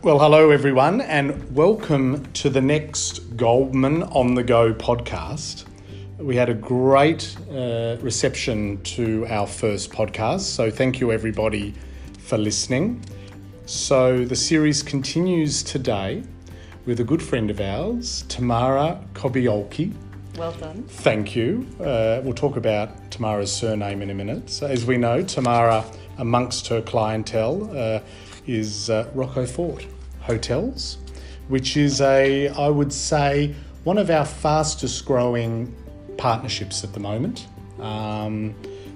Well, hello everyone, and welcome to the next Goldman on the Go podcast. We had a great uh, reception to our first podcast, so thank you everybody for listening. So, the series continues today with a good friend of ours, Tamara Kobiolke. Well done. Thank you. Uh, we'll talk about Tamara's surname in a minute. So, as we know, Tamara, amongst her clientele, uh, is uh, Rocco Forte Hotels, which is a, I would say, one of our fastest growing partnerships at the moment, um,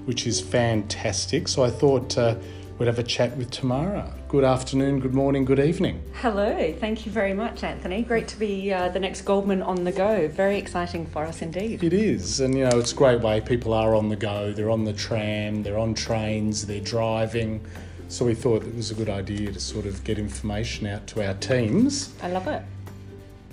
which is fantastic. So I thought uh, we'd have a chat with Tamara. Good afternoon, good morning, good evening. Hello, thank you very much, Anthony. Great to be uh, the next Goldman on the go. Very exciting for us indeed. It is, and you know, it's a great way. People are on the go, they're on the tram, they're on trains, they're driving. So we thought it was a good idea to sort of get information out to our teams. I love it.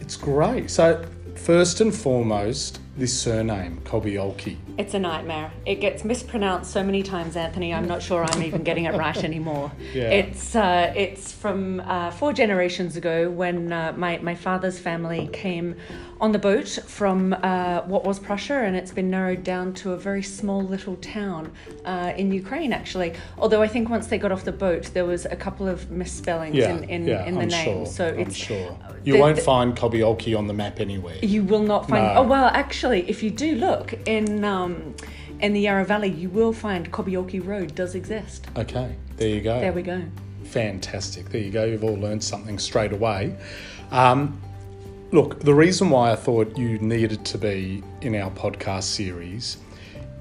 It's great. So, first and foremost, this surname, Kobiolke. It's a nightmare. It gets mispronounced so many times, Anthony. I'm not sure I'm even getting it right anymore. Yeah. It's uh, it's from uh, four generations ago when uh, my my father's family came on the boat from uh, what was Prussia, and it's been narrowed down to a very small little town uh, in Ukraine, actually. Although I think once they got off the boat, there was a couple of misspellings Yeah, in, in, yeah, in the I'm name. sure. So I'm it's sure. You the- won't the- find Kobiolke on the map anywhere. You will not find. No. Oh well, actually, if you do look in um, in the Yarra Valley, you will find Kobiolke Road does exist. Okay, there you go. There we go. Fantastic. There you go. You've all learned something straight away. Um, look, the reason why I thought you needed to be in our podcast series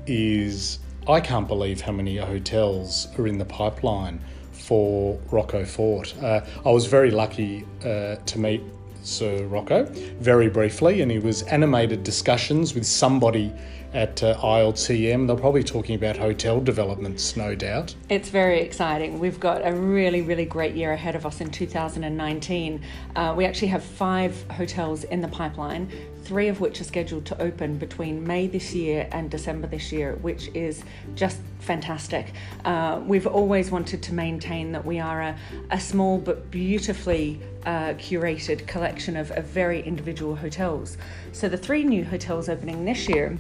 is I can't believe how many hotels are in the pipeline for Rocco Forte. Uh, I was very lucky uh, to meet Sir Rocco very briefly, and he was animated discussions with somebody at uh, ILTM. They're probably talking about hotel developments, no doubt. It's very exciting. We've got a really, really great year ahead of us in 2019. Uh, we actually have five hotels in the pipeline, three of which are scheduled to open between May this year and December this year, which is just fantastic. Uh, we've always wanted to maintain that we are a, a small but beautifully uh, curated collection of, of very individual hotels. So the three new hotels opening this year.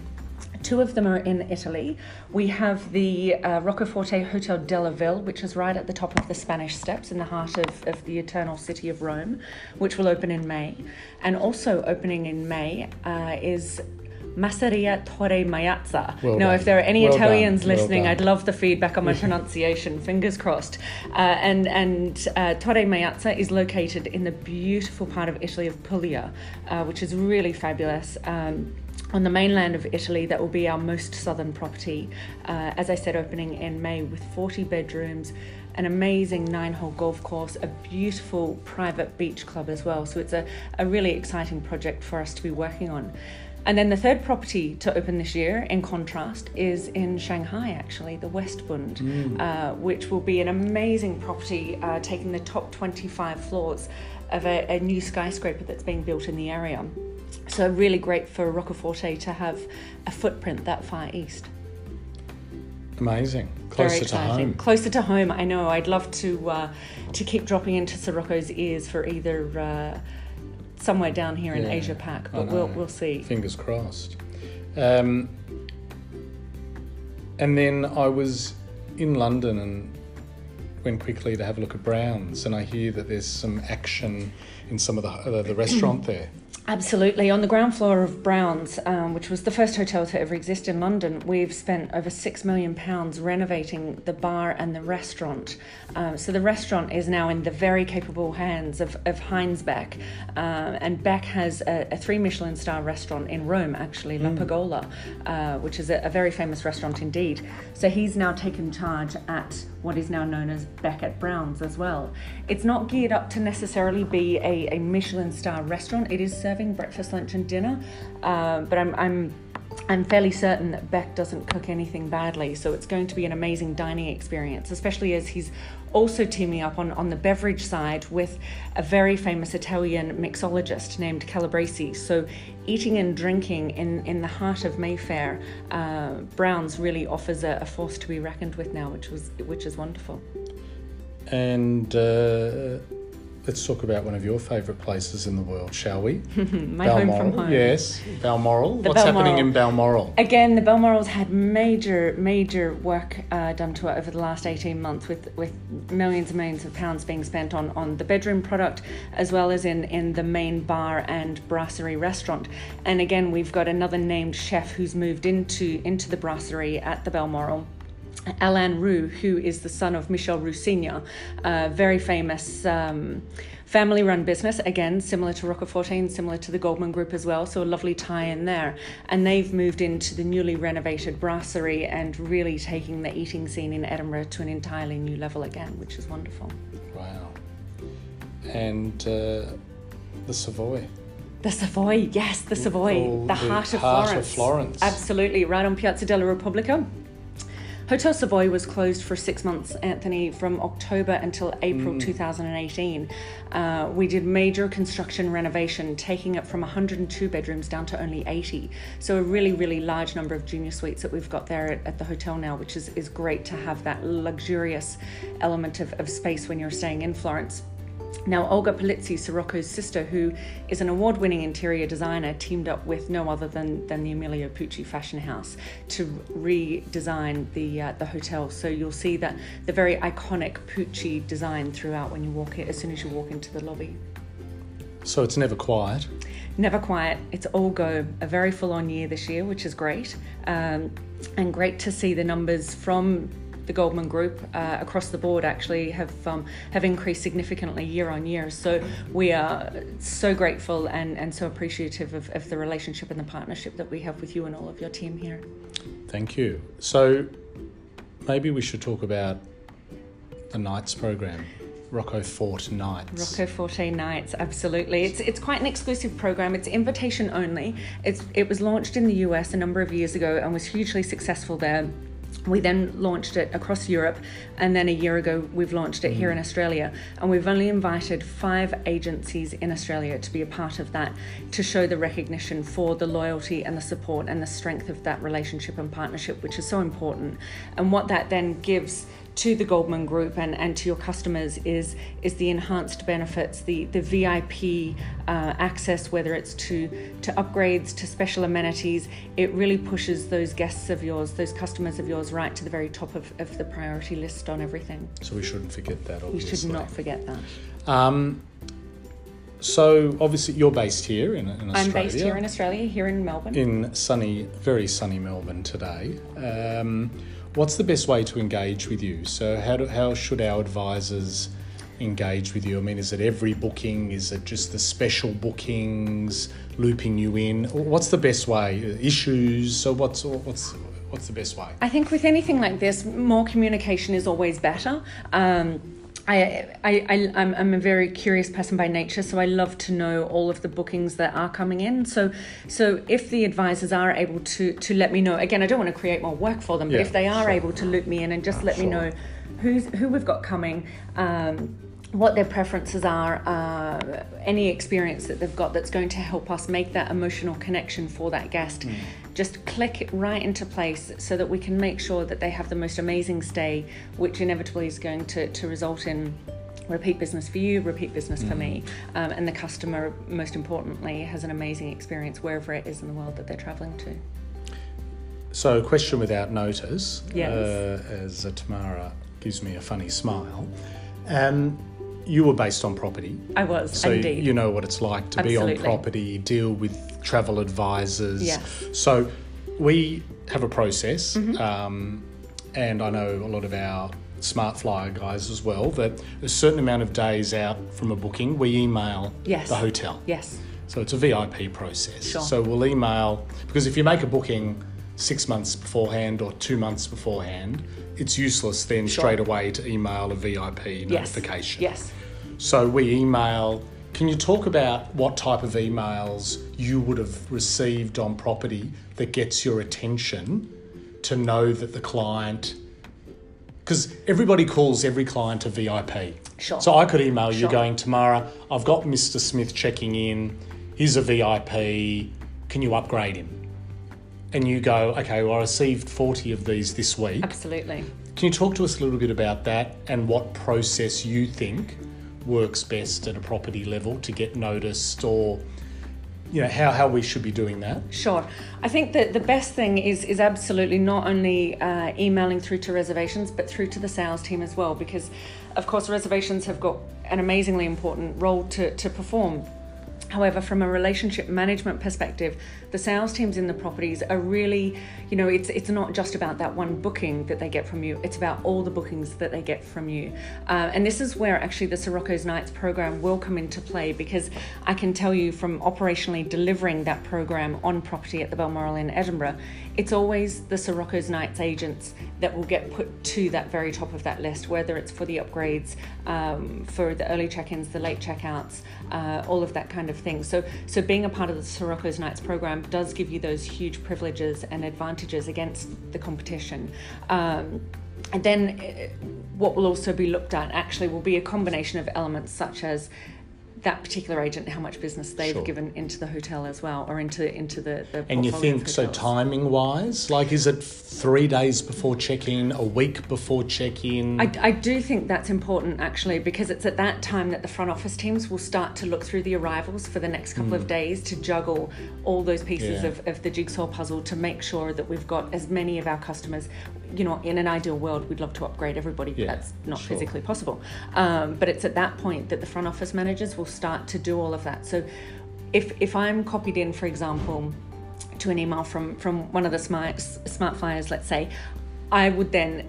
Two of them are in Italy. We have the uh, Rocco Forte Hotel della Ville, which is right at the top of the Spanish Steps in the heart of, of the eternal city of Rome, which will open in May. And also opening in May uh, is Masseria Torre Maizza. Well now, done. if there are any Well Italians done. Listening, done. I'd love the feedback on my pronunciation. Fingers crossed. Uh, and and uh, Torre Maizza is located in the beautiful part of Italy of Puglia, uh, which is really fabulous. Um, on the mainland of Italy, that will be our most southern property. Uh, as I said, opening in May with 40 bedrooms, an amazing nine hole golf course, a beautiful private beach club as well. So it's a, a really exciting project for us to be working on. And then the third property to open this year, in contrast, is in Shanghai, actually, the Westbund, uh, which will be an amazing property uh, taking the top 25 floors of a, a new skyscraper that's being built in the area. So, really great for Rocco Forte to have a footprint that far east. Amazing. Very Closer to home. Closer to home, I know. I'd love to uh, to keep dropping into Sir Rocco's ears for either uh, somewhere down here in Yeah, Asia Pac, but we'll we'll see. Fingers crossed. Um, and then I was in London and went quickly to have a look at Browns, and I hear that there's some action in some of the uh, the restaurant there. Absolutely. On the ground floor of Brown's, um, which was the first hotel to ever exist in London, we've spent over £6 million renovating the bar and the restaurant. Um, so the restaurant is now in the very capable hands of, of Heinz Beck. Um, and Beck has a, a three Michelin star restaurant in Rome, actually, La Pergola, uh, which is a, a very famous restaurant indeed. So he's now taken charge at what is now known as Beck at Brown's as well. It's not geared up to necessarily be a, a Michelin star restaurant. It is serving breakfast, lunch, and dinner, uh, but I'm, I'm I'm fairly certain that Beck doesn't cook anything badly, so it's going to be an amazing dining experience, especially as he's also teaming up on, on the beverage side with a very famous Italian mixologist named Calabrese. So, eating and drinking in, in the heart of Mayfair, uh, Brown's really offers a, a force to be reckoned with now, which was which is wonderful. And uh, let's talk about one of your favourite places in the world, shall we? My home from home. Yes, Balmoral. The What's happening in Balmoral? Again, the Balmoral's had major, major work uh, done to it over the last 18 months with, with millions and millions of pounds being spent on, on the bedroom product as well as in, in the main bar and brasserie restaurant. And again, we've got another named chef who's moved into, into the brasserie at the Balmoral. Alain Roux, who is the son of Michel Roux Senior, a very famous um, family run business, again, similar to Forte, similar to the Goldman Group as well, so a lovely tie in there. And they've moved into the newly renovated brasserie and really taking the eating scene in Edinburgh to an entirely new level again, which is wonderful. Wow. And uh, the Savoy. The Savoy, yes, the Savoy, Oh, the, the heart, of, heart of Florence. Florence. Absolutely, right on Piazza della Repubblica. Hotel Savoy was closed for six months, Anthony, from October until April Mm. 2018. Uh, we did major construction renovation, taking it from 102 bedrooms down to only 80. So, a really, really large number of junior suites that we've got there at, at the hotel now, which is, is great to have that luxurious element of, of space when you're staying in Florence. Now, Olga Polizzi, Sir Rocco's sister, who is an award winning interior designer, teamed up with no other than, than the Emilio Pucci Fashion House to redesign the, uh, the hotel. So you'll see that the very iconic Pucci design throughout when you walk in, as soon as you walk into the lobby. So it's never quiet. Never quiet. It's all go. A very full on year this year, which is great. Um, and great to see the numbers from the Goldman Group uh, across the board actually have um, have increased significantly year on year. So we are so grateful and, and so appreciative of, of the relationship and the partnership that we have with you and all of your team here. Thank you. So maybe we should talk about the Knights program, Rocco Forte Knights. Rocco Forte Knights, absolutely. It's it's quite an exclusive program. It's invitation only. It's it was launched in the US a number of years ago and was hugely successful there. We then launched it across Europe, and then a year ago we've launched it here in mm. Australia. And we've only invited five agencies in Australia to be a part of that to show the recognition for the loyalty and the support and the strength of that relationship and partnership, which is so important. And what that then gives to the Goldman Group and, and to your customers is is the enhanced benefits, the the VIP uh, access, whether it's to to upgrades, to special amenities. It really pushes those guests of yours, those customers of yours, right to the very top of, of the priority list on everything. So we shouldn't forget that, obviously. should not forget that. Um, so obviously you're based here in, in Australia. I'm based here in Australia, here in Melbourne. in sunny, very sunny Melbourne today. Um, what's the best way to engage with you? So how do, how should our advisors engage with you? I mean, is it every booking? Is it just the special bookings looping you in? What's the best way? Issues? So what's what's what's the best way? I think with anything like this, more communication is always better. Um, I, I, I, I'm, I'm a very curious person by nature, so I love to know all of the bookings that are coming in. So, so if the advisors are able to to let me know, again, I don't want to create more work for them, but Yeah, if they are sure. able to loop me in and just let me know who's who we've got coming. Um, what their preferences are, uh, any experience that they've got that's going to help us make that emotional connection for that guest. Mm. Just click it right into place so that we can make sure that they have the most amazing stay, which inevitably is going to, to result in repeat business for you, repeat business for me, um, and the customer, most importantly, has an amazing experience wherever it is in the world that they're traveling to. So, question without notice, Yes. uh, as Tamara gives me a funny smile. Um, you were based on property. I was, So indeed. you know what it's like to be on property, deal with travel advisors. Yes. So we have a process, Mm-hmm. um, and I know a lot of our smart flyer guys as well. That a certain amount of days out from a booking, we email Yes. the hotel. yes, So it's a VIP process. Sure. So we'll email because if you make a booking six months beforehand or two months beforehand, it's useless then Sure. straight away to email a VIP yes, notification. yes. So we email. Can you talk about what type of emails you would have received on property that gets your attention to know that the client? Because everybody calls every client a VIP. Sure. So I could email you Sure. going, Tamara, I've got Mr. Smith checking in. He's a VIP. Can you upgrade him? And you go, okay, well, I received 40 of these this week. Absolutely. Can you talk to us a little bit about that and what process you think works best at a property level to get noticed or you know how, how we should be doing that Sure. I think that the best thing is is absolutely not only uh, emailing through to reservations, but through to the sales team as well, because of course reservations have got an amazingly important role to, to perform. However, from a relationship management perspective, the sales teams in the properties are really, you know, it's it's not just about that one booking that they get from you. It's about all the bookings that they get from you, uh, and this is where actually the Sir Rocco's Knights program will come into play because I can tell you from operationally delivering that program on property at the Balmoral in Edinburgh, it's always the Sir Rocco's Knights agents that will get put to that very top of that list, whether it's for the upgrades, um, for the early check-ins, the late checkouts, uh, all of that kind of thing. So, so being a part of the Sir Rocco's Knights program does give you those huge privileges and advantages against the competition. Um, and then, uh, what will also be looked at actually will be a combination of elements such as that particular agent, how much business they've Sure. given into the hotel as well, or into into the. the and you think so timing wise like is it three days before check-in a week before check-in I, I do think that's important actually because it's at that time that the front office teams will start to look through the arrivals for the next couple of days to juggle all those pieces Hmm. Yeah. of, of the jigsaw puzzle to make sure that we've got as many of our customers. You know, in an ideal world, we'd love to upgrade everybody, but Yeah, that's not sure. physically possible. Um, but it's at that point that the front office managers will start to do all of that. So if, if I'm copied in, for example, to an email from from one of the smart smart flyers, let's say, I would then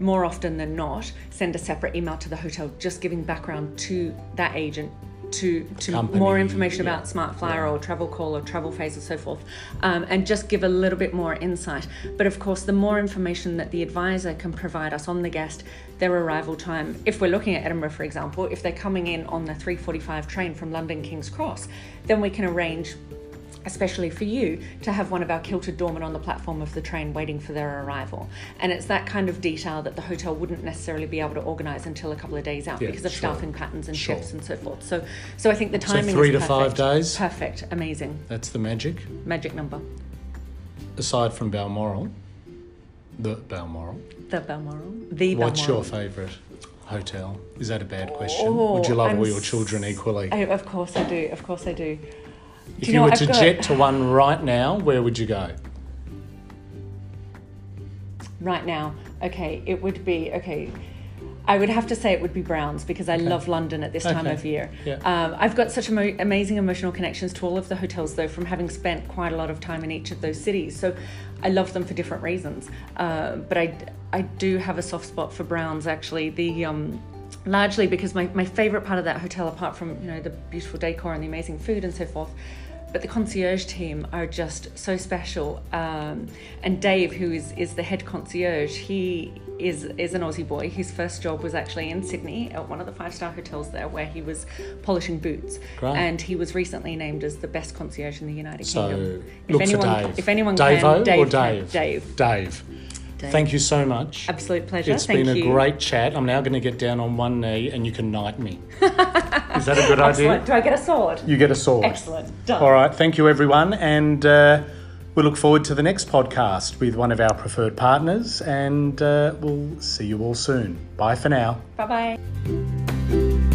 more often than not send a separate email to the hotel just giving background to that agent to to Company, more information yeah. about smart flyer or travel call or travel phase or so forth um, and just give a little bit more insight but of course the more information that the advisor can provide us on the guest their arrival time if we're looking at edinburgh for example if they're coming in on the 345 train from london king's cross then we can arrange especially for you, to have one of our kilted doormen on the platform of the train waiting for their arrival. And it's that kind of detail that the hotel wouldn't necessarily be able to organise until a couple of days out Yeah, because of sure. staffing patterns and Sure. shifts and so forth. So, so I think the timing. So three to five days? Perfect, amazing, that's the magic magic number. aside from balmoral the balmoral The Balmoral, the Balmoral. what's your favourite hotel is that a bad question Oh, would you love I'm all your children equally I, of course I do. Of course I do. If you you, know, were I've to got- jet to one right now where would you go Right now, okay, it would be okay. I would have to say it would be Browns because I love London at this time Okay. of year. Yeah. Um, I've got such emo- amazing emotional connections to all of the hotels, though, from having spent quite a lot of time in each of those cities. So I love them for different reasons. Uh, but I, I do have a soft spot for Browns, actually. The um, largely because my, my favorite part of that hotel, apart from you know the beautiful decor and the amazing food and so forth, but the concierge team are just so special. Um, and Dave, who is, is the head concierge, he is is an Aussie boy. His first job was actually in Sydney at one of the five star hotels there, where he was polishing boots. Great. And he was recently named as the best concierge in the United so Kingdom. look if anyone, for Dave if anyone Dave-o can, Dave, or can- Dave Dave, Dave thank you so much absolute pleasure. It's Thank been you. a great chat. I'm now going to get down on one knee and you can knight me. Is that a good idea? Do I get a sword? You get a sword. Excellent. Done. All right. Thank you, everyone. And uh, we look forward to the next podcast with one of our preferred partners. And uh, we'll see you all soon. Bye for now. Bye bye.